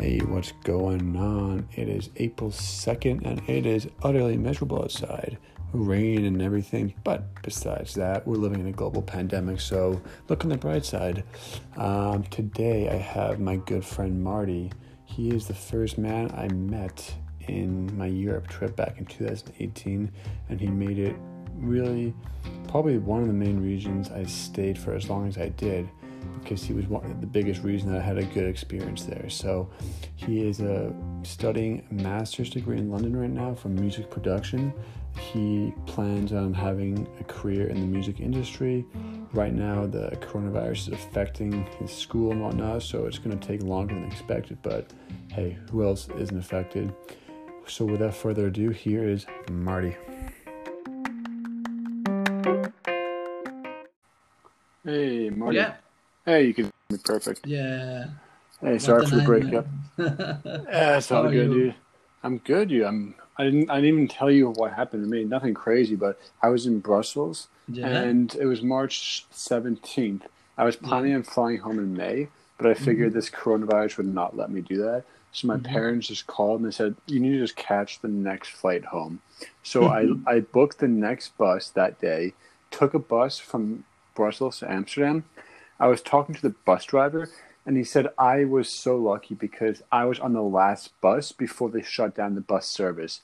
Hey, what's going on? It is April 2nd and it is utterly miserable outside. Rain and everything, but besides that, we're living in a global pandemic, so look on the bright side. Um, today, I have my good friend Martí. He is the first man I met in my Europe trip back in 2018, and he made it really probably one of the main reasons I stayed for as long as I did because he was one, the biggest reason that I had a good experience there. So he is uh, studying a master's degree in London right now for music production. He plans on having a career in the music industry. Right now, the coronavirus is affecting his school and whatnot, so it's going to take longer than expected. But hey, who else isn't affected? So without further ado, here is Martí. Hey, Martí. Yeah. Hey, you can be perfect. Yeah. Hey, sorry for the breakup. Yeah, it's all good, you? dude. I'm good, dude. I'm. I didn't. I didn't even tell you what happened to me. Nothing crazy, but I was in Brussels, yeah. and it was March 17th. I was planning on flying home in May, but I figured this coronavirus would not let me do that. So my Mhm. parents just called and they said, "You need to just catch the next flight home." So I I booked the next bus that day. Took a bus from Brussels to Amsterdam. I was talking to the bus driver, and he said I was so lucky because I was on the last bus before they shut down the bus service.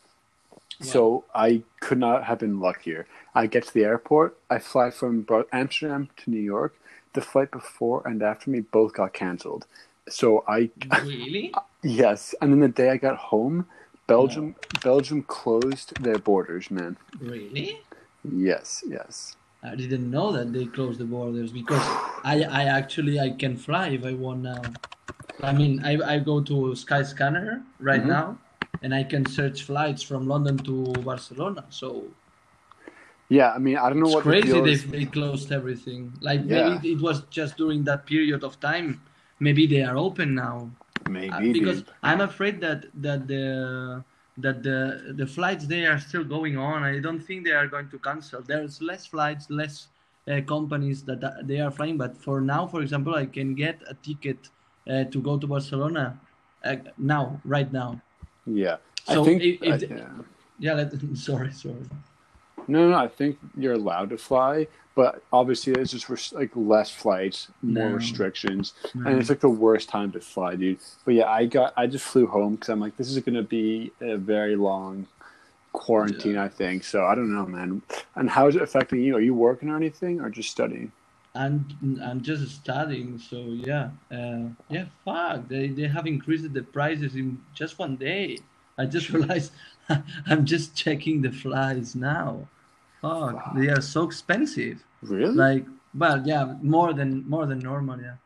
So I could not have been luckier. I get to the airport. I fly from Amsterdam to New York. The flight before and after me both got canceled. So I really? yes, and then the day I got home, Belgium Belgium closed their borders. Man, Really? yes, yes. I didn't know that they closed the borders because I, I actually I can fly if I want now. I mean, I, I go to Skyscanner right Mhm. now, and I can search flights from London to Barcelona. So Yeah, I mean I don't know it's what the crazy deal they they closed everything. Like Yeah. maybe it was just during that period of time. Maybe they are open now. Maybe Uh, because dude. I'm afraid that that the that the the flights they are still going on. I don't think they are going to cancel. There's less flights, less uh, companies that uh, they are flying. But for now, for example, I can get a ticket uh, to go to Barcelona uh, now, right now. Yeah, So I think. if- if I- yeah. Yeah, let, sorry, sorry. No, no, I think you're allowed to fly, but obviously there's just res- like less flights, more No. restrictions, No. and it's like the worst time to fly, dude. But yeah, I got, I just flew home because I'm like, this is going to be a very long quarantine, I think. So I don't know, man. And how is it affecting you? Are you working or anything, or just studying? I'm I'm just studying, so yeah, uh, yeah. Fuck, they they have increased the prices in just one day. I just realized I'm just checking the flights now. Fuck, they are so expensive. Really? Like, but yeah, more than more than normal. Yeah,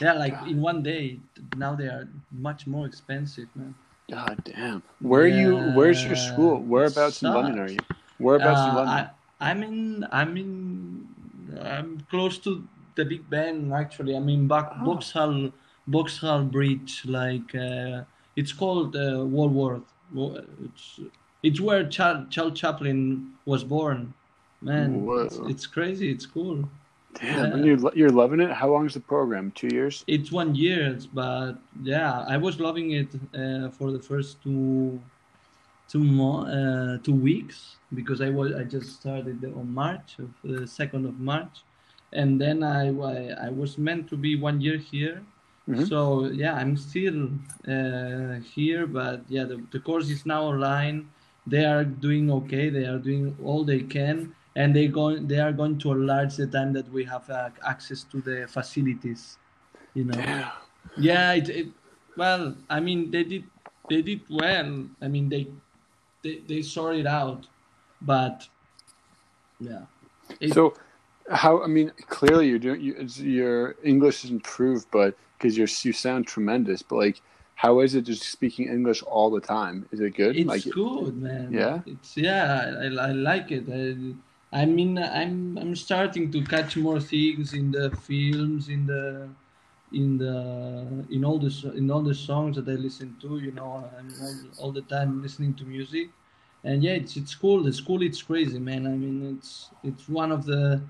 yeah. Like in one day, now they are much more expensive, man. God damn. Where are you? Where's your school? Yeah, Whereabouts in. London are you? Whereabouts in Uh, London? I, I'm in. I'm in. I'm close to the Big Ben. Actually, I'm in Buck, Oh. Vauxhall, Vauxhall Bridge. Like uh, it's called uh, Walworth. It's it's where Charles, Charles Chaplin was born. Man, it's, it's crazy. It's cool. Damn, yeah. and you're you're loving it. How long is the program? Two years. It's one year, but yeah, I was loving it uh, for the first two two mo- uh, two weeks because I was I just started on March of the second of March, and then I, I I was meant to be one year here. Mhm. So yeah, I'm still uh, here, but yeah, the, the course is now online. They are doing okay. They are doing all they can, and they going they are going to enlarge the time that we have uh, access to the facilities. You know. Damn. Yeah, it, it well, I mean they did they did well. I mean they they they sorted it out, but yeah. It- So, how? I mean, clearly you're doing. You, it's, your English is improved, but because you're you sound tremendous. But like, how is it just speaking English all the time? Is it good? It's like, good, man. Yeah? It's yeah, I, I like it. I, I mean, I'm I'm starting to catch more things in the films, in the in the in all the in all the songs that I listen to. You know, I'm all, all the time listening to music, and yeah, it's it's cool. The school, it's crazy, man. I mean, it's it's one of the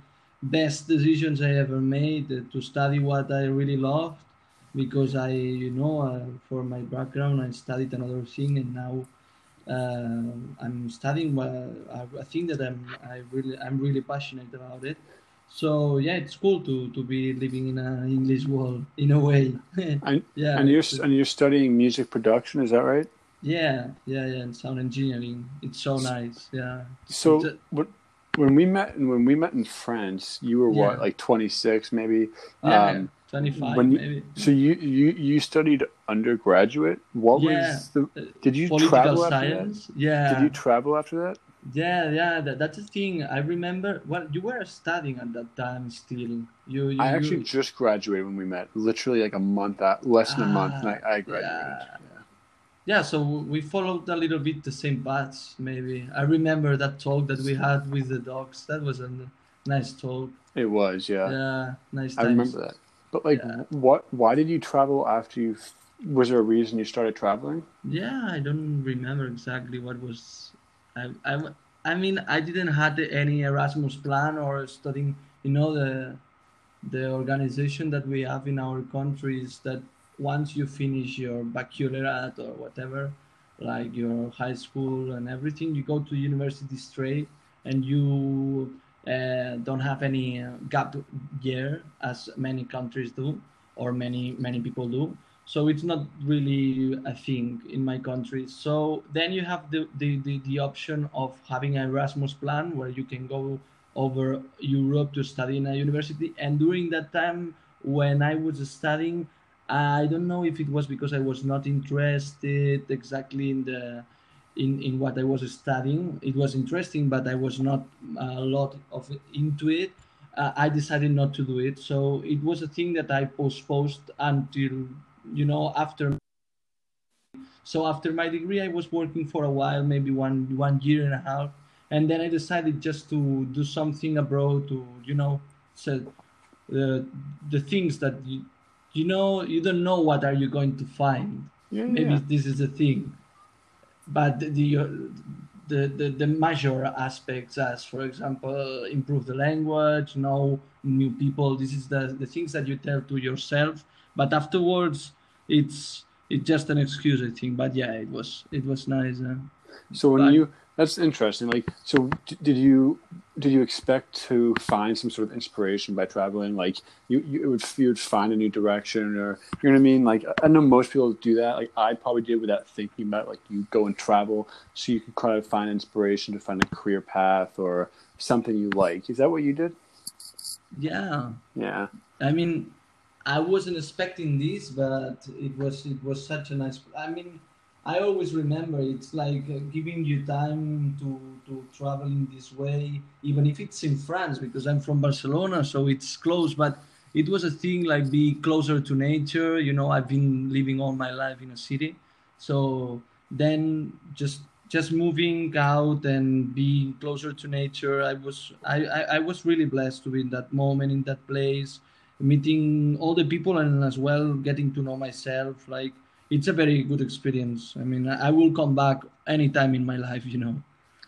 best decisions I ever made uh, to study what I really loved. Because I, you know, uh, for my background, I studied another thing, and now uh, I'm studying a thing that I'm I really I'm really passionate about it. So yeah, it's cool to to be living in an English world in a way. And, yeah, and you're and you're studying music production, is that right? yeah, yeah, yeah, and sound engineering. It's so nice. Yeah. So a- what, when we met when we met in France, you were what like 26 maybe. Yeah, Um, 25 when you- maybe. So you you you studied undergraduate. What Yeah. was the? Did you Political travel after science. that? Yeah. Did you travel after that? Yeah, yeah, that, that's the thing. I remember. Well, you were studying at that time still. You, you I actually you- just graduated when we met. Literally like a month out, less than a month, and I, Ah, I graduated. yeah. Yeah. So we followed a little bit the same paths. Maybe I remember that talk that we had with the dogs. That was a nice talk. It was, yeah. Yeah, nice. I times. remember that. But like, Yeah. what? Why did you travel after you? Was there a reason you started traveling? Yeah, I don't remember exactly what was. I, I, I mean, I didn't had any Erasmus plan or studying. You know the, the organization that we have in our countries that once you finish your baccalaureate or whatever, like your high school and everything, you go to university straight, and you uh, don't have any gap year as many countries do or many many people do. So it's not really a thing in my country. So then you have the, the, the, the option of having an erasmus plan where you can go over europe to study in a university. And during that time when i was studying i don't know if it was because i was not interested exactly in the in, in what i was studying it was interesting but i was not a lot of into it uh, I decided not to do it. So it was a thing that I postponed until, you know, after. So after my degree, I was working for a while, maybe one one year and a half, and then I decided just to do something abroad to, you know, so the the things that you, you know you don't know what are you going to find. Yeah, maybe yeah. this is the thing. But the, the the the, the major aspects as for example improve the language know new people. This is the the things that you tell to yourself. But afterwards it's it's just an excuse i think. But yeah it was it was nice uh, So when But- you, that's interesting. Like, so d- did you did you expect to find some sort of inspiration by traveling? Like, you you would you would find a new direction, or you know what I mean? Like, I know most people do that. Like, I probably did without thinking about. Like, you go and travel so you can kind of find inspiration to find a career path or something you like. Is that what you did? yeah Yeah. I mean, I wasn't expecting this, but it was it was such a nice. I mean, I always remember it's like uh, giving you time to to travel in this way, even if it's in France, because I'm from Barcelona, so it's close. But it was a thing like be closer to nature. You know, I've been living all my life in a city, so then just just moving out and being closer to nature i was I, I i was really blessed to be in that moment in that place meeting all the people and as well getting to know myself like it's a very good experience. I mean i, I will come back anytime in my life you know.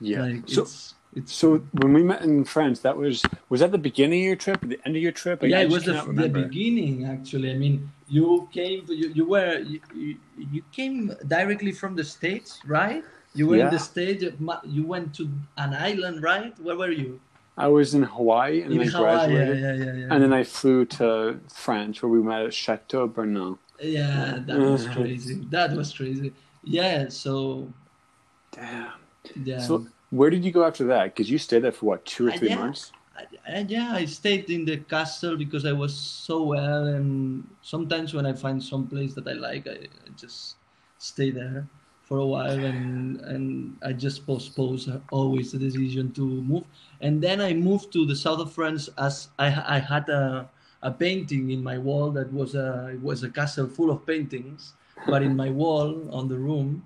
Yeah. like so it's it's so when we met in France, that was was that the beginning of your trip, or the end of your trip? Like, yeah it was the, the beginning actually. I mean you came you, you were you, you, came directly from the states right? You were in the states you went to an island right? Where were you? I was in Hawaii and in then I hawaii graduated. yeah yeah yeah. And then I flew to France where we met at Chateau Bernin. Yeah that was crazy that was crazy yeah so Damn. yeah So where did you go after that? Because you stayed there for what, two or Uh, three yeah. months? and yeah, I stayed in the castle because I was so well, and sometimes when I find some place that I like, I, I just stay there for a while, and and I just postpone always the decision to move, and then I moved to the south of France as I I had a a painting in my wall that was a it was a castle full of paintings, but in my wall on the room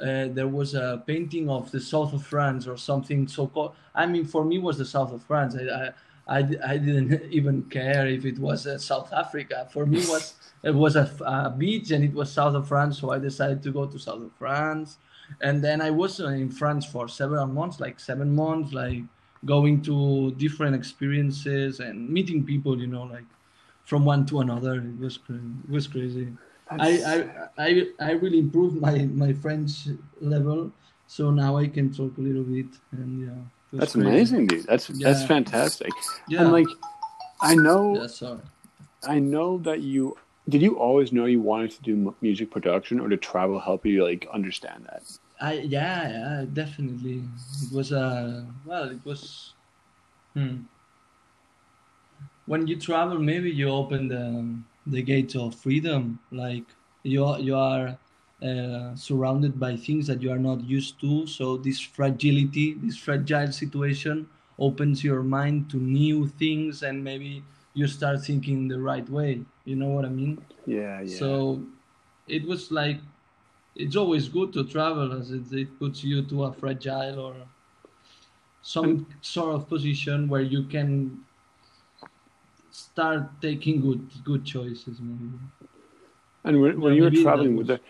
uh, there was a painting of the south of France or something so called. I mean, for me, was the south of France. I, I, I, I didn't even care if it was uh, South Africa. For me, it was it was a, a beach and it was south of France, so I decided to go to south of France. And then I was uh, in France for several months, like seven months, like going to different experiences and meeting people. You know, like from one to another. It was crazy. It was crazy. I, That's- I I I really improved my my French level, so now I can talk a little bit. And yeah, That's crazy. amazing, dude. That's that's fantastic. Yeah. And like, I know, yeah, sorry. I know that you. Did you always know you wanted to do music production, or did travel help you like understand that? I yeah yeah definitely. It was a well. It was. Hmm. When you travel, maybe you open the the gates of freedom. Like you are you are uh, surrounded by things that you are not used to. So this fragility, this fragile situation, opens your mind to new things, and maybe you start thinking the right way. You know what I mean? Yeah, yeah. So it was like it's always good to travel as it, it puts you to a fragile or some sort of position where you can start taking good good choices maybe. and when, when yeah, you were traveling, were there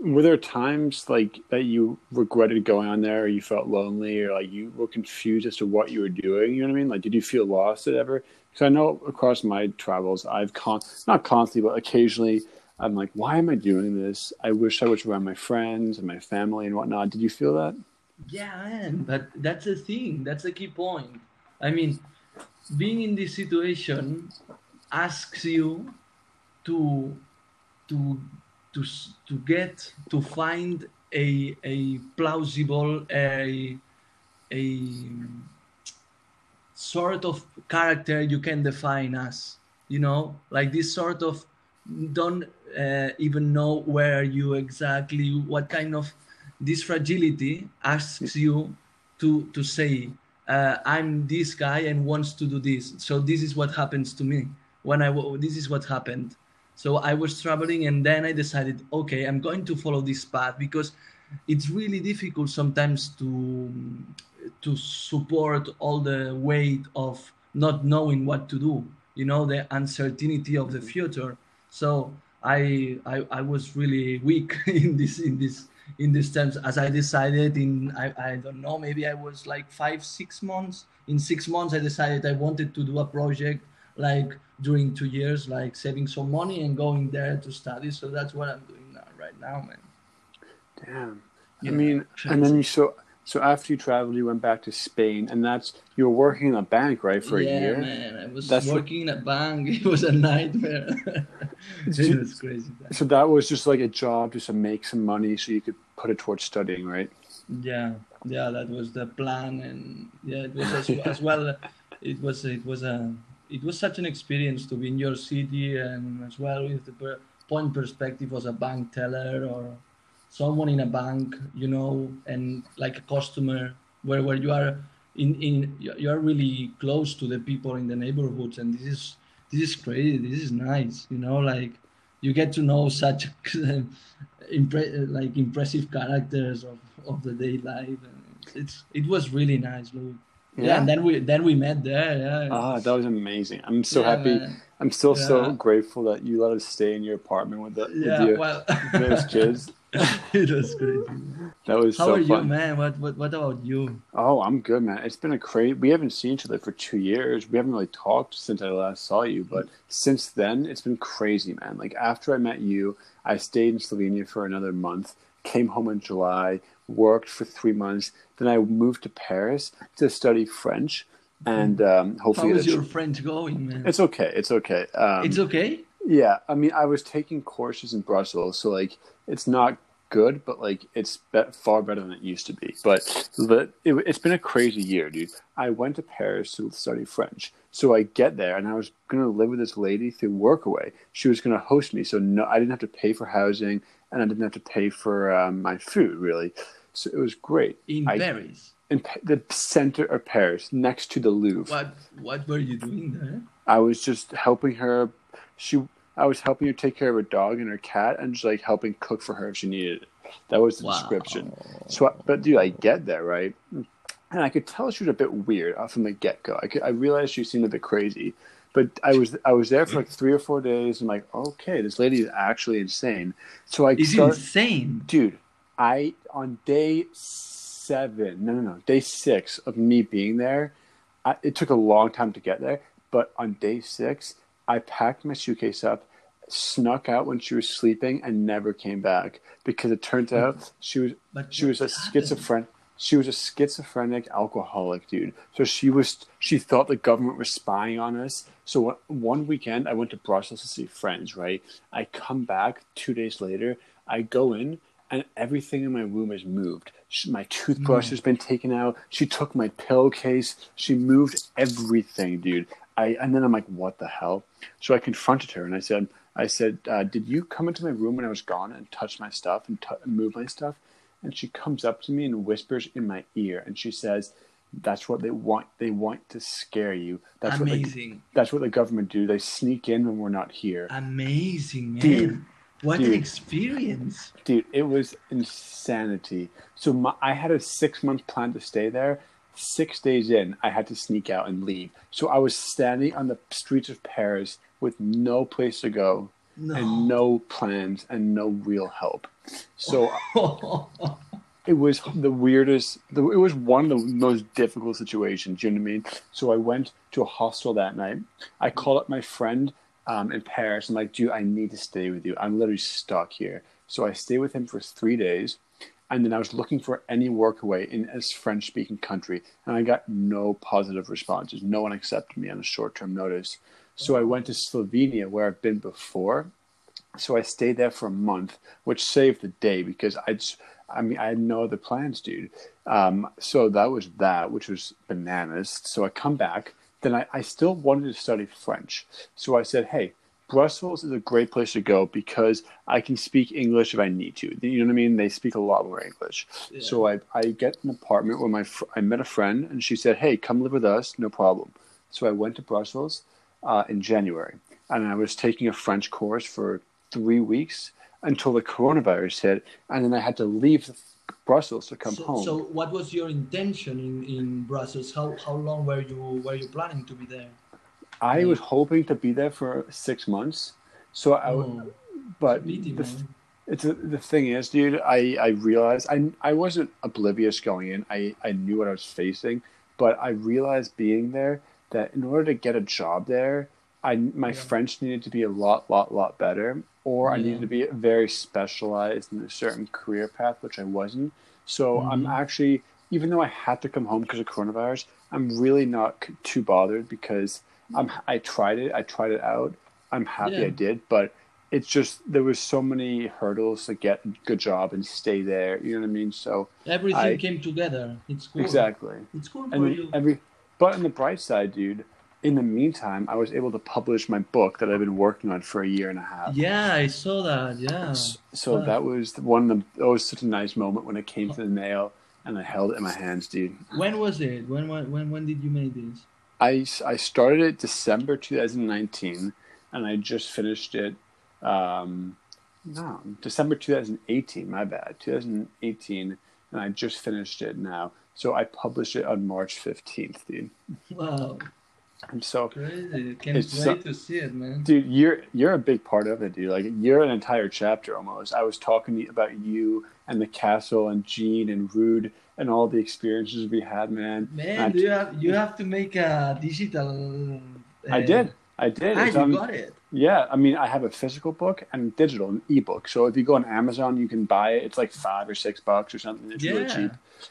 were there times like that you regretted going on there, or you felt lonely, or like you were confused as to what you were doing? You know what I mean? Like, did you feel lost at ever? Because I know across my travels, I've con not constantly, but occasionally. I'm like, why am I doing this? I wish I was around my friends and my family and whatnot. Did you feel that? Yeah, but that's the thing. That's the key point. I mean, being in this situation asks you to to to to get to find a a plausible a a sort of character you can define as you know like this sort of don't uh, even know where you exactly what kind of this fragility asks you to to say uh, i'm this guy and wants to do this. So this is what happens to me when i this is what happened. So i was traveling and then i decided okay i'm going to follow this path because it's really difficult sometimes to to support all the weight of not knowing what to do you know the uncertainty of the future. So i i, I was really weak in this in this in this terms. As i decided in I, I don't know maybe i was like five six months. In six months i decided i wanted to do a project like during two years like saving some money and going there to study. So that's what i'm doing now right now man. Damn. Yeah, I mean, and then you so so after you traveled, you went back to Spain, and that's you were working in a bank, right, for yeah, a year. Yeah, man. I was That's what- working in a bank. It was a nightmare. it was crazy. So that was just like a job, just to make some money, so you could put it towards studying, right? Yeah, yeah, that was the plan, and yeah, it was as, as well. It was it was a it was such an experience to be in your city, and as well with the point perspective as a bank teller or someone in a bank, you know, and like a customer, where where you are in in you are really close to the people in the neighborhoods, and this is this is crazy. This is nice, you know, like you get to know such impre- like impressive characters of, of the day life. It's it was really nice, Lou. Yeah. and then we then we met there. Yeah. Ah, that was amazing. I'm so Yeah, happy. man. I'm still so grateful that you let us stay in your apartment with the Yeah, with, you, well, those kids. it was crazy. That was. How so are you, man? What what what about you? Oh, I'm good, man. It's been a crazy. We haven't seen each other for two years. We haven't really talked since I last saw you, but since then, it's been crazy, man. Like after I met you, I stayed in Slovenia for another month. Came home in July, worked for three months. Then I moved to Paris to study French, and um, How hopefully, is your French going, man? it's okay. It's okay. Um, It's okay. yeah, I mean, I was taking courses in Brussels, so like it's not good, but like it's be- far better than it used to be. But the, it, it's been a crazy year, dude. I went to Paris to study French, so I get there and I was gonna live with this lady through Workaway. She was gonna host me, so no, I didn't have to pay for housing and I didn't have to pay for um, my food really. So it was great. In I- Paris. In Pa- the center of Paris, next to the Louvre. What what were you doing there? I was just helping her. She, I was helping her take care of her dog and her cat, and just like helping cook for her if she needed it. That was the Wow. description. So, I, but dude, I get that, right, and I could tell she was a bit weird uh, from the get go. I could, I realized she seemed a bit crazy, but I was I was there for like three or four days. and I'm like, okay, this lady is actually insane. So I It's start, insane. dude. I on day seven, no, no, no, day six of me being there. I, it took a long time to get there, but on day six, I packed my suitcase up, snuck out when she was sleeping, and never came back because it turned out she was But she was a schizophrenic. She was a schizophrenic alcoholic, dude. So she was. She thought the government was spying on us. So one- weekend, I went to Brussels to see friends. Right. I come back two days later. I go in, and everything in my room is moved. She, my toothbrush has been taken out. She took my pillowcase. She moved everything, dude. I and then I'm like, what the hell? So I confronted her and I said, I said, uh, did you come into my room when I was gone and touch my stuff and t- move my stuff? And she comes up to me and whispers in my ear and she says, "That's what they want. They want to scare you. That's what they, Amazing. that's what the government do. They sneak in when we're not here." Amazing, man. Dude. what an experience. Dude, it was insanity. So my, I had a six month plan to stay there. Six days in, I had to sneak out and leave. So I was standing on the streets of Paris with no place to go No. and no plans and no real help. So it was the weirdest. The, it was one of the most difficult situations. You know what I mean? So I went to a hostel that night. I called up my friend um, in Paris. I'm like, dude, I need to stay with you. I'm literally stuck here. So I stayed with him for three days, and then I was looking for any workaway in a French-speaking country, and I got no positive responses. No one accepted me on a short-term notice. So I went to Slovenia, where I've been before, so I stayed there for a month, which saved the day because I just, I mean, I had no other plans, dude. Um, so that was that, which was bananas. So I come back, then I, I still wanted to study French. So I said, hey, Brussels is a great place to go because I can speak English if I need to. You know what I mean? They speak a lot more English. So I, I get an apartment where my fr- I met a friend and she said, hey, come live with us, no problem. So I went to Brussels uh, in January and I was taking a French course for three weeks until the coronavirus hit, and then I had to leave Brussels to come so, home. so what was your intention in, in Brussels? How how long were you were you planning to be there? I was hoping to be there for six months. So I, Oh, but the, it's a, the thing is, dude. I I realized I I wasn't oblivious going in. I I knew what I was facing, but I realized being there that in order to get a job there, I my Yeah. French needed to be a lot lot lot better, or I needed to be very specialized in a certain career path, which I wasn't. So I'm Mhm. actually, even though I had to come home because of coronavirus, I'm really not c- too bothered because I'm I tried it. I tried it out. I'm happy Yeah. I did, but it's just there was so many hurdles to get a good job and stay there. You know what I mean? So Everything I- came together. It's cool. exactly. It's cool for you. every, but on the bright side, dude. In the meantime, I was able to publish my book that I've been working on for a year and a half. Yeah, I saw that. Yeah. S- So that was one of the. That was such a nice moment when it came to the oh. mail, and I held it in my hands, dude. When was it? When when when, when did you make this? I, I started it December 2019, and I just finished it. Um, no, December 2018. My bad, 2018, and I just finished it now. So I published it on March 15th, dude. Wow, I'm so, crazy! Can't It's wait to see it, man. dude. You're you're a big part of it, dude. Like you're an entire chapter almost. I was talking about you and the castle and Gene and Rude and all the experiences we had, man. Man, I- do you have you have to make a digital? I uh, did. I did. Ah, you on- got it. Yeah, I mean, I have a physical book and digital, an ebook. So if you go on Amazon, you can buy it. It's like five or six bucks or something. It's really Yeah. cheap.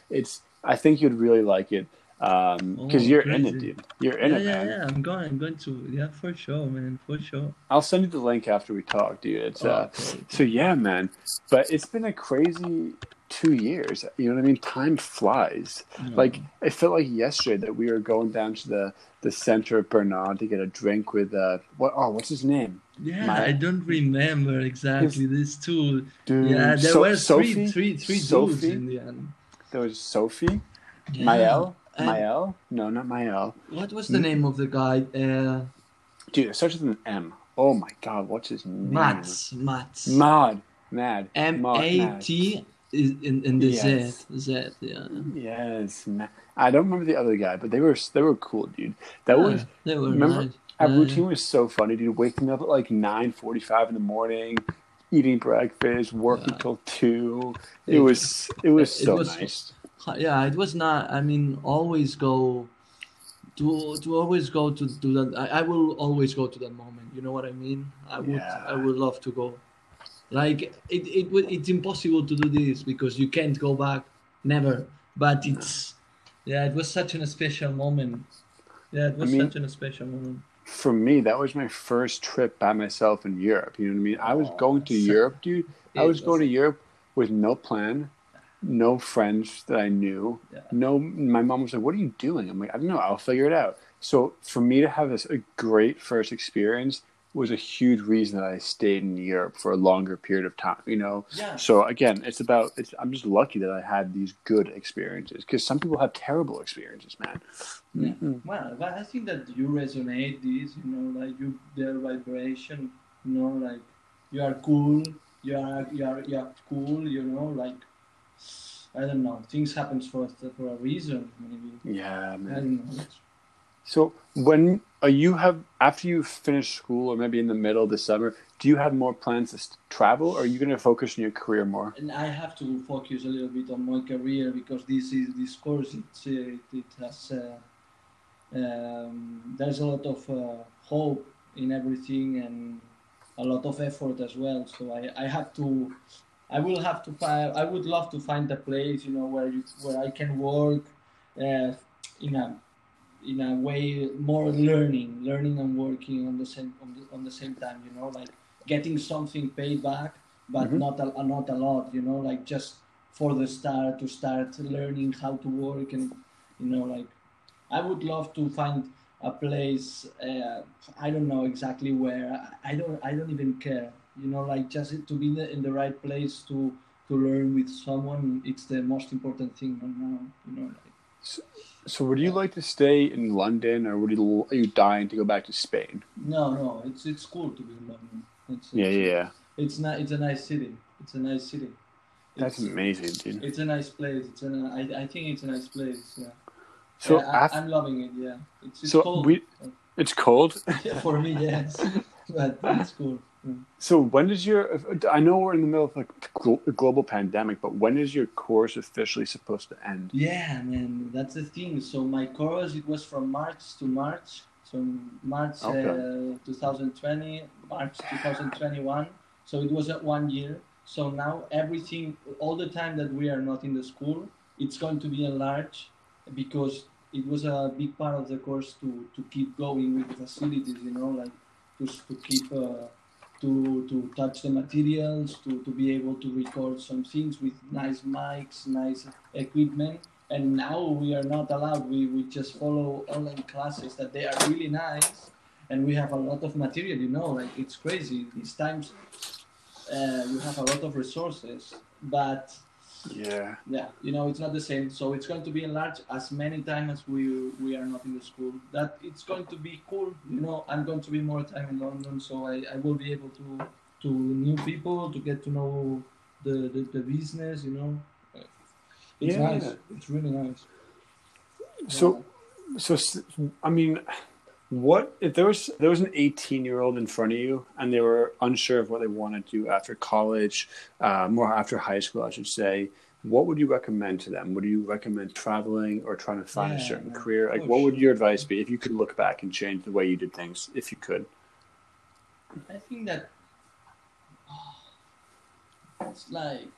It's. I think you'd really like it because Oh, you're in it, dude. You're in yeah, it, yeah, man. yeah. I'm going. I'm going to. Yeah, for sure, man. For sure. I'll send you the link after we talk, dude. It's uh. Okay. So yeah, man. But it's been a crazy two years. You know what I mean? Time flies. Like it felt like yesterday that we were going down to the the center of Bernard to get a drink with uh what oh what's his name Yeah, My- I don't remember exactly this two. dude Yeah, there So- were Sophie? three, three, three dudes Sophie? in the end. there was Sophie Yeah. Mael and- Mael no not Mael What was the name of the guy? Uh, dude it starts with an M oh my god what's his name Mats. Mats. Mad Mad M A T Mad, A Mad. Is in, in the Yes. Z. Z. Yeah. yes I don't remember the other guy but they were they were cool dude that was they were remember nice. Our Yeah, routine was so funny, dude. Waking up at like nine forty-five in the morning, eating breakfast, working Yeah. till two. It It- was it was it so was- nice. Yeah. it was not. I mean, always go to to always go to, to that I, I will always go to that moment you know what i mean i would Yeah. i would love to go like it, it would it's impossible to do this because you can't go back never but it's yeah it was such an special moment yeah it was mean- such an special moment For me, that was my first trip by myself in Europe. You know what I mean? I was Oh, going to Europe, dude. I was going to Europe with no plan, no friends that I knew. Yeah. No, my mom was like, "What are you doing?" I'm like, "I don't know. I'll figure it out." So for me to have this a great first experience was a huge reason that I stayed in Europe for a longer period of time. You know. yeah So again, it's about. It's, I'm just lucky that I had these good experiences because some people have terrible experiences, man. Yeah. Well, but I think that you resonate this, you know, like you their vibration, you know, like you are cool, you are you are you are cool, you know, like I don't know, things happens for for a reason, maybe. Yeah, I man. don't know. So when uh, you have after you finish school or maybe in the middle of the summer, do you have more plans to travel, or are you going to focus on your career more? And I have to focus a little bit on my career because this is this course uh, it, it has uh, um, there's a lot of uh, hope in everything and a lot of effort as well. So I, I have to I will have to find I would love to find a place you know where you where I can work uh, in a in a way more learning learning and working on the same on the, on the same time you know like getting something paid back but Mhm. not a, not a lot you know like just for the start to start learning how to work and you know like i would love to find a place uh, i don't know exactly where I don't i don't even care you know like just to be in the, in the right place to to learn with someone it's the most important thing right now you know like So would you like to stay in London, or would you are you dying to go back to Spain? no no it's it's cool to be in london it's, Yeah, it's, yeah, it's not it's a nice city it's a nice city That's It's- amazing, dude. It's a nice place. It's a, I, I think it's a nice place. Yeah. So yeah, I, after, I'm loving it. Yeah. It's, it's so cold. we, it's cold. yeah, for me, yes, but it's cool. So when does your? I know we're in the middle of like a global pandemic, but when is your course officially supposed to end? Yeah, man, that's the thing. So my course it was from March to March. So March Okay. uh, 2020, March 2021. So it was at one year. So now everything, all the time that we are not in the school, it's going to be enlarged because it was a big part of the course to, to keep going with the facilities, you know, like to, to keep uh, to to touch the materials, to, to be able to record some things with nice mics, nice equipment. And now we are not allowed. We, we just follow online classes that they are really nice, and we have a lot of material. You know, like it's crazy. These times, uh, you have a lot of resources, but Yeah. yeah, you know, it's not the same. So it's going to be enlarged as many times as we we are not in the school. That it's going to be cool. You know, I'm going to be more time in London, so I, I will be able to to new people to get to know the the, the business. You know, it's Yeah. nice. It's really nice. So, so I mean, what if there was there was an eighteen year old in front of you and they were unsure of what they want to do after college, uh, more after high school, I should say. What would you recommend to them? Would you recommend traveling or trying to find a certain career? Like, Oh, what would your advice be if you could look back and change the way you did things, if you could? I think that it's like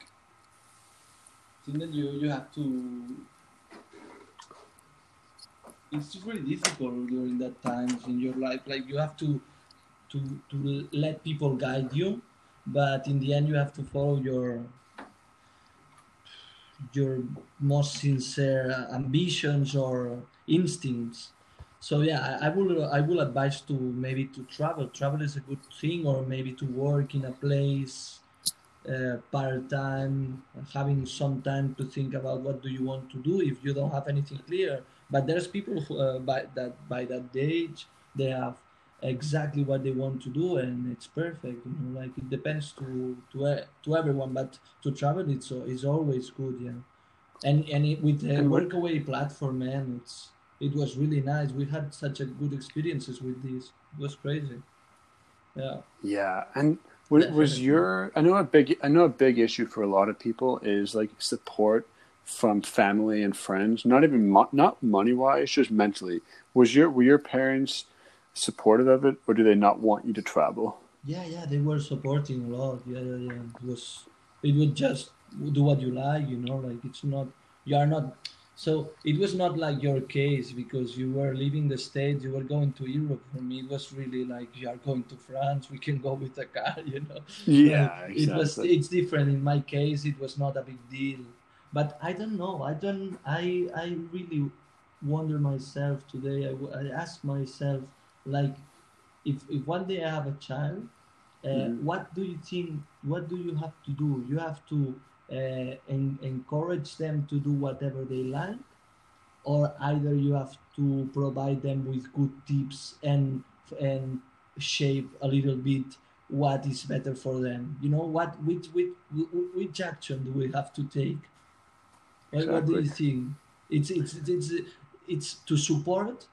I think that you you have to. It's really difficult during that times in your life. Like you have to to to let people guide you, but in the end you have to follow your your most sincere ambitions or instincts. So yeah, I, I will I will advise to maybe to travel. Travel is a good thing, or maybe to work in a place uh, part time, having some time to think about what do you want to do if you don't have anything clear. But there's people who, uh, by that by that age they have exactly what they want to do, and it's perfect. You know, like it depends to to to everyone, but to travel it's is always good. Yeah, and and it, with the Workaway platform, man, it's it was really nice. We had such a good experiences with this. It was crazy. Yeah. Yeah, and was, was your I know a big I know a big issue for a lot of people is like support from family and friends? Not even mo- not money wise, just mentally. Was your were your parents supportive of it, or do they not want you to travel? Yeah, yeah, they were supporting a lot. Yeah, yeah, yeah. It was it would just do what you like, you know. Like it's not you are not. So it was not like your case because you were leaving the states, you were going to Europe. For me, it was really like you are going to France. We can go with a car, you know. Yeah, Like, it was. It's different. In my case, it was not a big deal. But I don't know. I don't. I I really wonder myself today. I, I ask myself like, if if one day I have a child, uh, Mhm. what do you think? What do you have to do? You have to uh, en- encourage them to do whatever they like, or either you have to provide them with good tips and and shape a little bit what is better for them. You know what? Which which which action do we have to take? What, what do you think? It's it's it's it's to support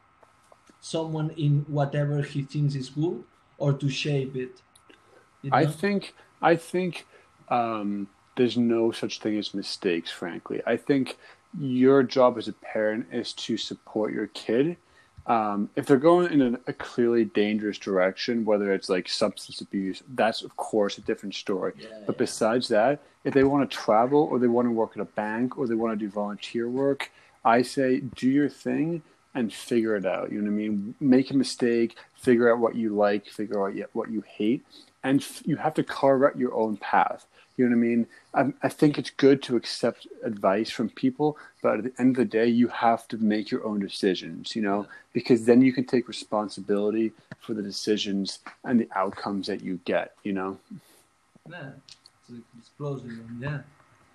someone in whatever he thinks is good, or to shape it. You I think I think um, there's no such thing as mistakes. Frankly, I think your job as a parent is to support your kid. Um, if they're going in a, a clearly dangerous direction, whether it's like substance abuse, that's of course a different story. Yeah, But yeah. besides that, if they want to travel or they want to work at a bank or they want to do volunteer work, I say do your thing and figure it out. You know what I mean? Make a mistake, figure out what you like, figure out what you hate, and f- you have to carve out your own path. You know what I mean? I, I think it's good to accept advice from people, but at the end of the day, you have to make your own decisions, you know, because then you can take responsibility for the decisions and the outcomes that you get, you know? Yeah, it's explosive. and Yeah,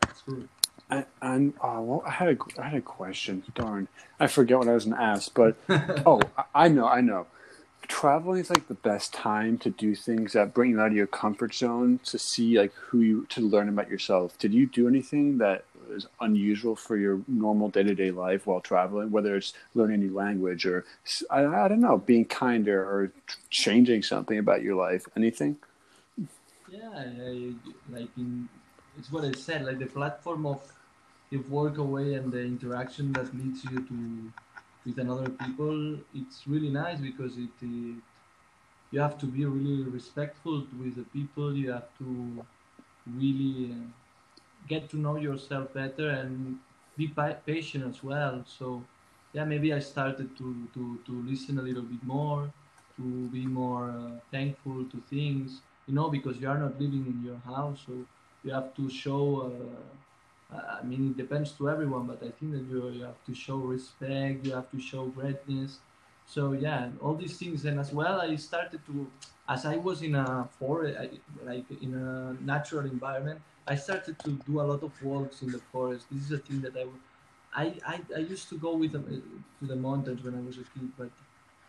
it's good. And, and oh, well, I had a I had a question. Darn, I forget what I was going to ask. But oh, I- I know, I know. Traveling is like the best time to do things that bring you out of your comfort zone to see like who you to learn about yourself. Did you do anything that was unusual for your normal day to day life while traveling? Whether it's learning a new language or I, I don't know, being kinder or changing something about your life. Anything? Yeah, I, like in, it's what I said. Like the platform of you Workaway and the interaction that leads you to with another people. It's really nice because it, it you have to be really respectful with the people. You have to really uh, get to know yourself better and be patient as well. So yeah, maybe I started to, to, to listen a little bit more, to be more uh, thankful to things, you know, because you are not living in your house, so you have to show. Uh, I mean, it depends to everyone, but I think that you, you have to show respect, you have to show greatness. So yeah, all these things, and as well, I started to, as I was in a forest, like in a natural environment, I started to do a lot of walks in the forest. This is a thing that I, I, I, I used to go with them uh, to the mountains when I was a kid, but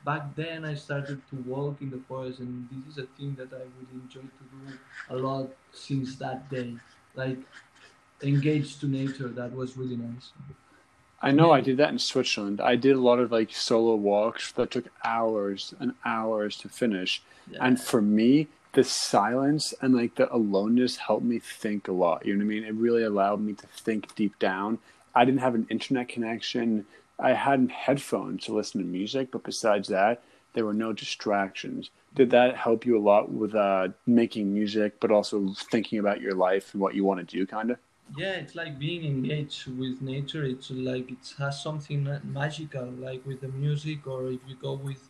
back then I started to walk in the forest, and this is a thing that I would enjoy to do a lot since that day. Like engaged to nature, that was really nice. I know I did that in Switzerland. I did a lot of like solo walks that took hours and hours to finish. Yeah. And for me, the silence and like the aloneness helped me think a lot. You know what I mean? It really allowed me to think deep down. I didn't have an internet connection. I had headphones to listen to music, but besides that, there were no distractions. Did that help you a lot with uh, making music, but also thinking about your life and what you want to do, kind of? Yeah it's like being engaged with nature. It's like it has something magical like with the music or if you go with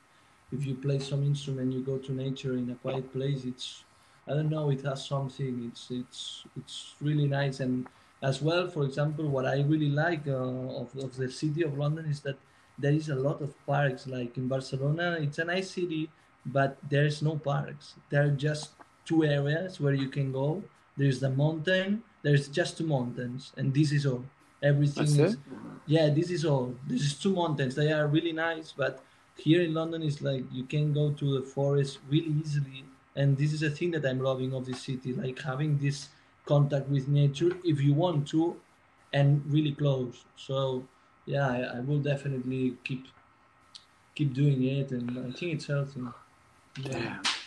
if you play some instrument you go to nature in a quiet place. It's i don't know it has something. It's it's it's really nice. And as well for example what i really like uh, of, of the city of london is that there is a lot of parks. Like in barcelona it's a nice city but there's no parks. There are just two areas where you can go there's the mountain there's just two mountains and this is all. Everything That's is it? yeah this is all. This is two mountains. They are really nice but here in london it's like you can go to the forest really easily. And this is a thing that i'm loving of this city like having this contact with nature if you want to and really close. So yeah i, I will definitely keep keep doing it and i think it's healthy. Yeah. Damn.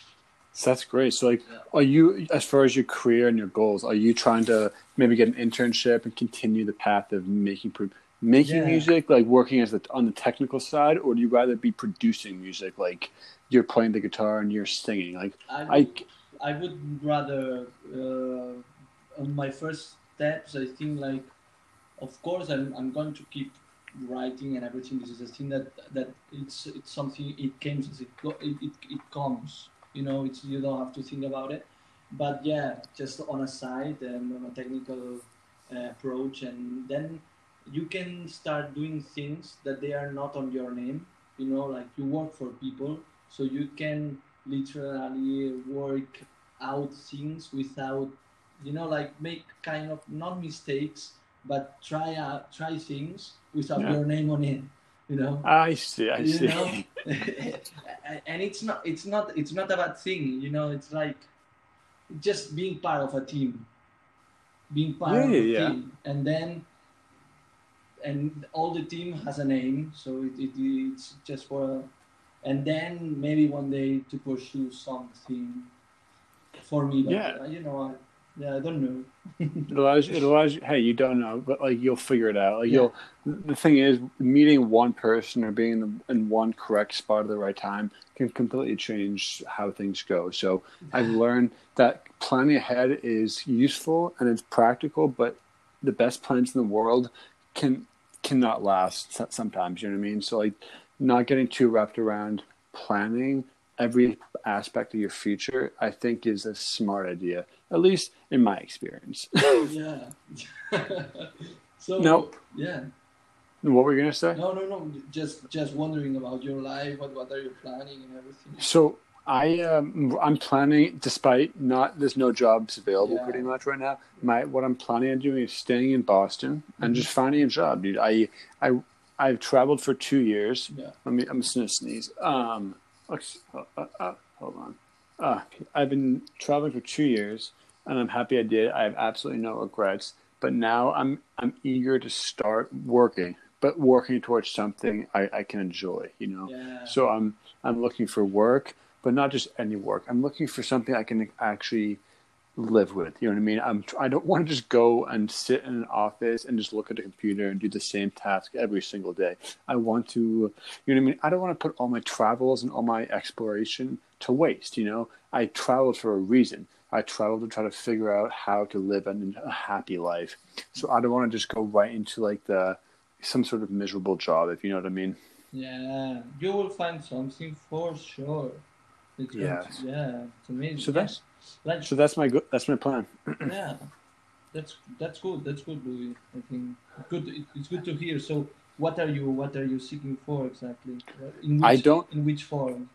So that's great. So, like, are you, as far as your career and your goals, are you trying to maybe get an internship and continue the path of making making yeah. music, like working as the on the technical side, or do you rather be producing music, like you're playing the guitar and you're singing? Like, I I, I would rather uh, on my first steps. I think like, of course, I'm I'm going to keep writing and everything. This is a thing that that it's it's something it comes as it it, it, it comes you know it's you don't have to think about it. But yeah just on a side and on a technical uh, approach and then you can start doing things that they are not on your name you know like you work for people. So you can literally work out things without you know like make kind of not mistakes but try out try things without yeah. your name on it you know? I see i you see. and it's not it's not it's not a bad thing you know? It's like just being part of a team. Being part yeah, of a yeah. team. And then and all the team has a name so it, it, it's just for a, and then maybe one day to pursue something for me but, yeah. you know yeah, I don't know. it allows it allows you. Hey, you don't know, but like you'll figure it out. Like yeah. you'll. The thing is, meeting one person or being in, the, in one correct spot at the right time can completely change how things go. So I've learned that planning ahead is useful and it's practical, but the best plans in the world can cannot last sometimes. You know what I mean? So like, not getting too wrapped around planning every aspect of your future, I think is a smart idea, at least in my experience. yeah. so no. Yeah. What were you gonna say? No, no, no. Just, just wondering about your life. What, what are you planning and everything? So I, um, I'm planning, despite not, there's no jobs available yeah. pretty much right now. My, what I'm planning on doing is staying in Boston and mm-hmm. just finding a job, dude. I, I, I've traveled for two years. Yeah. Let me, I'm just gonna sneeze. Um, uh, uh, uh, hold on. Uh, I've been traveling for two years, and I'm happy I did. I have absolutely no regrets. But now I'm I'm eager to start working, but working towards something I, I can enjoy. You know. Yeah. So I'm I'm looking for work, but not just any work. I'm looking for something I can actually live with. You know what I mean? I'm I don't want to just go and sit in an office and just look at a computer and do the same task every single day. I want to, you know what I mean? I don't want to put all my travels and all my exploration to waste. You know, I traveled for a reason. I travel to try to figure out how to live an, a happy life. So I don't want to just go right into like the some sort of miserable job, if you know what I mean. Yeah, you will find something for sure. It's yeah, yeah, it's amazing. So that's like, so that's my good. That's my plan. yeah, that's that's good. That's good, Louis. I think good. It's good to hear. So, what are you what are you seeking for exactly? In which, I don't. In which form?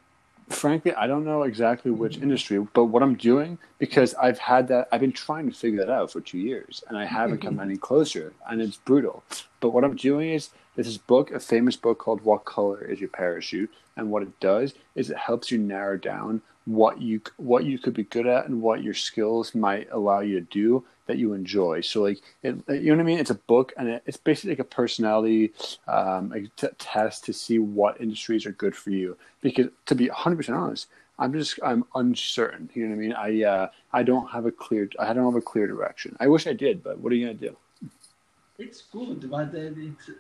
Frankly, I don't know exactly which mm-hmm. industry, but what I'm doing because I've had that. I've been trying to figure that out for two years, and I haven't come any closer, and it's brutal. But what I'm doing is there's this book, a famous book called "What Color Is Your Parachute," and what it does is it helps you narrow down what you what you could be good at and what your skills might allow you to do that you enjoy. So like it, you know what I mean? It's a book and it, it's basically like a personality um, test to see what industries are good for you. Because to be 100 percent honest, I'm just I'm uncertain. You know what I mean? I uh, I don't have a clear I don't have a clear direction. I wish I did, but what are you gonna do? It's good, but it's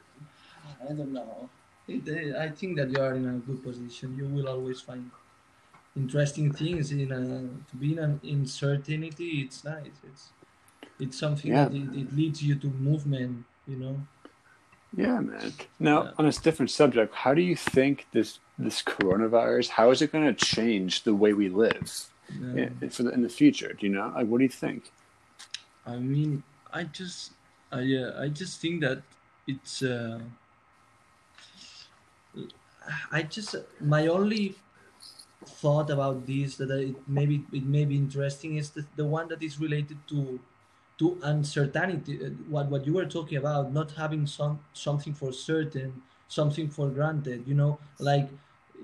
I don't know. It, I think that you are in a good position. You will always find interesting things in a, to be in an uncertainty it's nice it's it's something yeah. that it, it, leads you to movement you know yeah man now yeah. on a different subject how do you think this this coronavirus how is it going to change the way we live yeah. in, for the, in the future do you know like what do you think i mean i just i uh, i just think that it's uh i just my only thought about this that it maybe it may be interesting is the, the one that is related to to uncertainty uh, what what you were talking about not having some something for certain something for granted you know? Like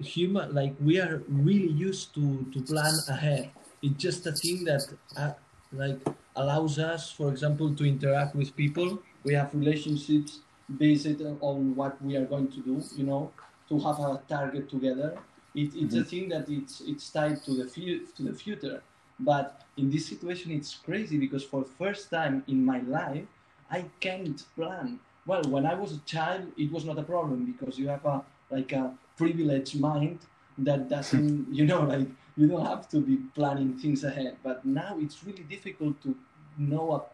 human like we are really used to to plan ahead. It's just a thing that uh, like allows us for example to interact with people. We have relationships based on what we are going to do you know to have a target together It, it's a mm-hmm. thing that it's it's tied to the fu- to the future. But in this situation, it's crazy because for the first time in my life, I can't plan. Well, when I was a child, it was not a problem because you have a like a privileged mind that doesn't, you know, like you don't have to be planning things ahead. But now it's really difficult to know,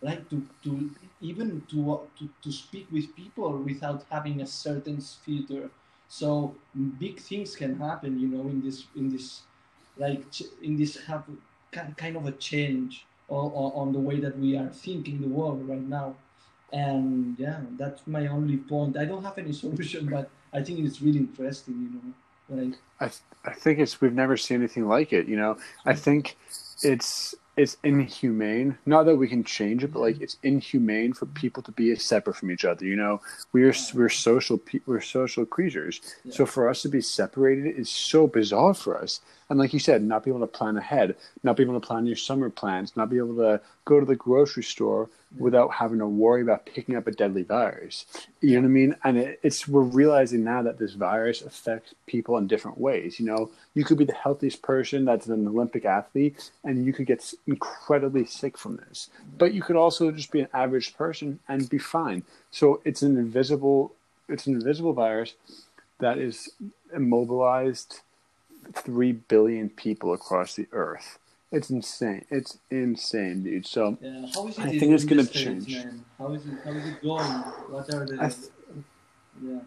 like to to even to, to to speak with people without having a certain future. So big things can happen, you know, in this in this like in this have ki- kind of a change on, the way that we are thinking the world right now. And yeah, that's my only point. I don't have any solution, but I think it's really interesting, you know. Like, I I think it's we've never seen anything like it. You know, I think it's it's inhumane. Not that we can change it, but like mm-hmm. it's inhumane for people to be separate from each other. You know, we're we're social we're social creatures. So for us to be separated is so bizarre for us. And like you said, not be able to plan ahead, not be able to plan your summer plans, not be able to go to the grocery store without having to worry about picking up a deadly virus. You know what I mean? And it, it's we're realizing now that this virus affects people in different ways. You know, you could be the healthiest person that's an Olympic athlete, and you could get incredibly sick from this. But you could also just be an average person and be fine. So it's an invisible, it's an invisible virus that is immobilized three billion people across the earth. It's insane. It's insane, dude. So yeah, how is it I think it's gonna change. Man? How is it? How is it going? What are the? Th- yeah.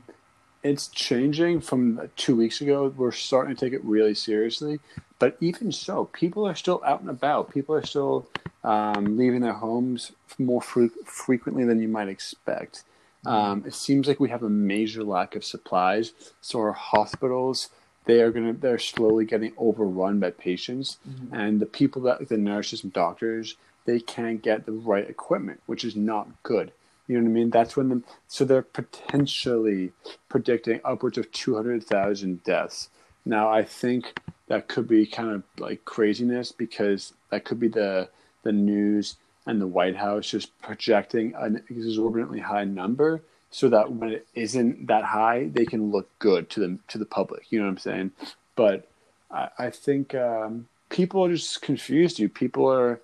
it's changing from two weeks ago. We're starting to take it really seriously, but even so, people are still out and about. People are still um, leaving their homes more fre- frequently than you might expect. Um, it seems like we have a major lack of supplies, so our hospitals they are gonna they're slowly getting overrun by patients, mm-hmm. and the people that the nurses and doctors they can't get the right equipment, which is not good. You know what I mean? That's when the so they're potentially predicting upwards of two hundred thousand deaths. Now I think that could be kind of like craziness because that could be the the news and the White House just projecting an exorbitantly high number so that when it isn't that high, they can look good to the to the public. You know what I'm saying? But I, I think um, people are just confused. You people are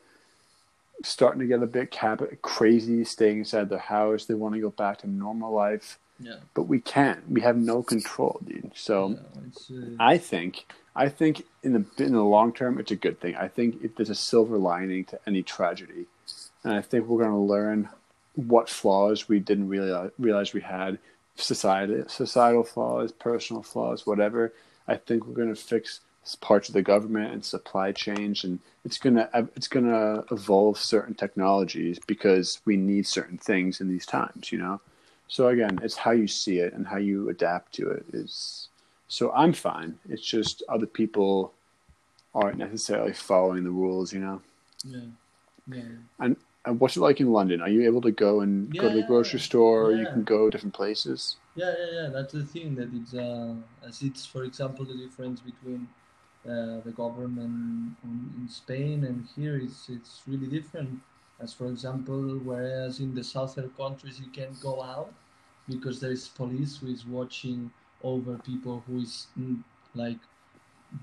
starting to get a bit cap- crazy, staying inside their house. They want to go back to normal life, Yeah. but we can't. We have no control, dude. So. uh, I think I think in the in the long term it's a good thing. I think if there's a silver lining to any tragedy, and I think we're going to learn what flaws we didn't realize realize we had, society societal flaws, personal flaws, whatever. I think we're going to fix parts of the government and supply chains, and it's gonna it's gonna evolve certain technologies because we need certain things in these times. You know. So again, it's how you see it and how you adapt to it is so I'm fine. It's just other people aren't necessarily following the rules, you know. yeah. Yeah. And, and what's it like in London? Are you able to go and go to the grocery store, or you can go different places? Yeah, yeah, yeah. That's the thing that it's uh, as it's for example the difference between uh, the government in, in Spain and here is it's it's really different. As for example, whereas in the southern countries you can't go out because there is police who is watching over people who is mm, like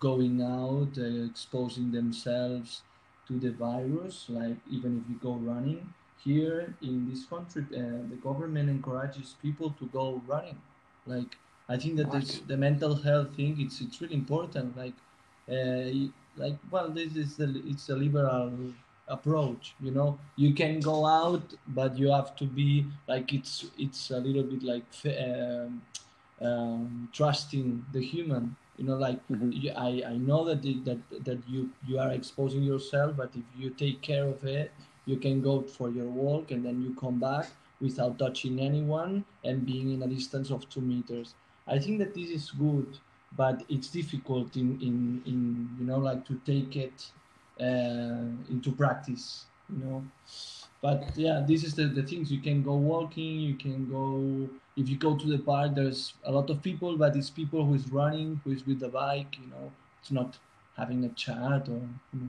going out, uh, exposing themselves to the virus. Like even if you go running, here in this country, uh, the government encourages people to go running. Like I think that this, the mental health thing it's it's really important. Like uh, like well, this is the it's a liberal approach. You know, you can go out, but you have to be like it's it's a little bit like um, um, trusting the human. You know, like Mhm. you, I, I know that the, that that you you are exposing yourself, but if you take care of it, you can go for your walk and then you come back without touching anyone and being in a distance of two meters. I think that this is good, but it's difficult in in, in you know like to take it uh, into practice. You know, but yeah, this is the, the things you can go walking, you can go if you go to the park. There's a lot of people, but it's people who is running, who is with the bike. You know, it's not having a chat or you know.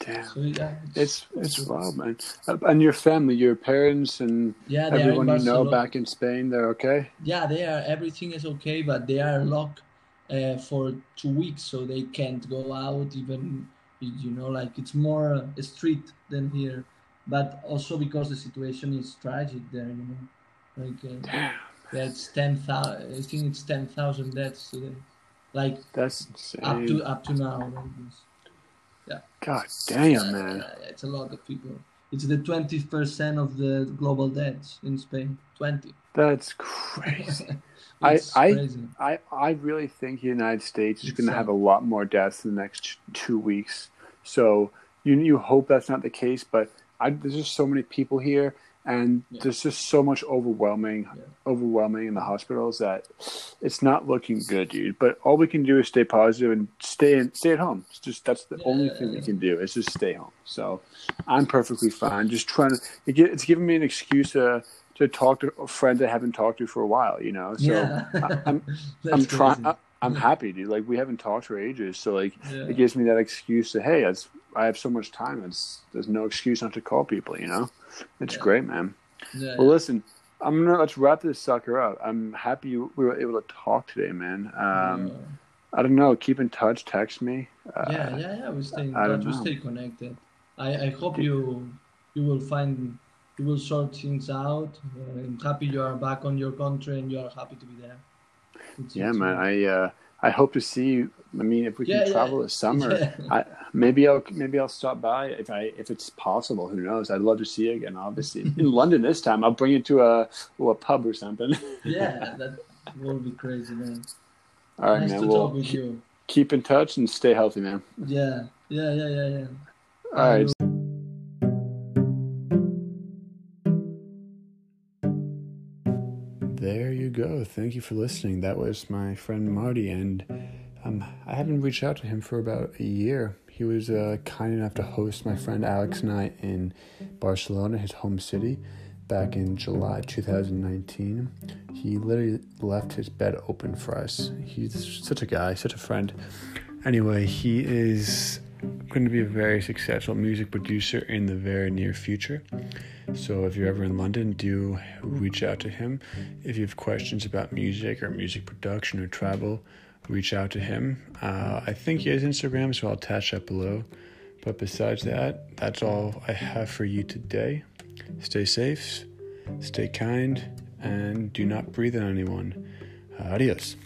Damn, So yeah, it's it's wild, man. And your family, your parents, and yeah, they are in everyone you know back in Spain, they're okay. Yeah, they are. Everything is okay, but they are locked uh, for two weeks, so they can't go out. Even you know, like it's more street than here, but also because the situation is tragic there. You know, like uh, ten thousand. I think it's ten thousand deaths today. Like that's insane. up to up to now. Like yeah. God damn, man. it's a lot of people. It's the twenty percent of the global deaths in Spain. Twenty. That's crazy. I, I, I, I really think the United States is going to have a lot more deaths in the next two weeks. So you you hope that's not the case, but I, there's just so many people here, and yeah. there's just so much overwhelming, yeah. overwhelming in the hospitals that it's not looking good, dude. But all we can do is stay positive and stay in, stay at home. It's just that's the yeah, only thing we can do is just stay home. So I'm perfectly fine. Just trying to. it's giving me an excuse to to talk to a friend I haven't talked to for a while. You know, so yeah. I, I'm I'm trying. I'm happy, dude. Like we haven't talked for ages, so like yeah. it gives me that excuse to hey, I have so much time. It's there's no excuse not to call people. You know, it's yeah. great, man. Well, listen, I'm gonna let's wrap this sucker up. I'm happy we were able to talk today, man. Um, I don't know. Keep in touch. Text me. Uh, yeah, yeah, yeah. We stay in touch. We stay connected. I, I hope you you will find you will sort things out. Uh, I'm happy you are back on your country and you are happy to be there. It's, yeah, it's man. I uh, I hope to see you. I mean, if we can travel yeah. this summer, yeah. I, maybe I'll maybe I'll stop by if I if it's possible. Who knows? I'd love to see you again. Obviously, in London this time, I'll bring you to a a pub or something. yeah, that will be crazy, man. All right, nice man. To well, talk with you. keep in touch and stay healthy, man. Yeah, yeah, yeah, yeah, yeah. All right. Thank you for listening. That was my friend Martí, and um, I haven't reached out to him for about a year. He was uh, kind enough to host my friend Alex and I in Barcelona, his home city, back in July 2019. He literally left his bed open for us. He's such a guy, such a friend. Anyway, he is going to be a very successful music producer in the very near future. So if you're ever in London, do reach out to him. If you have questions about music or music production or travel, reach out to him. Uh, I think he has Instagram, so I'll attach that below. But besides that, that's all I have for you today. Stay safe, stay kind, and do not breathe on anyone. Adios.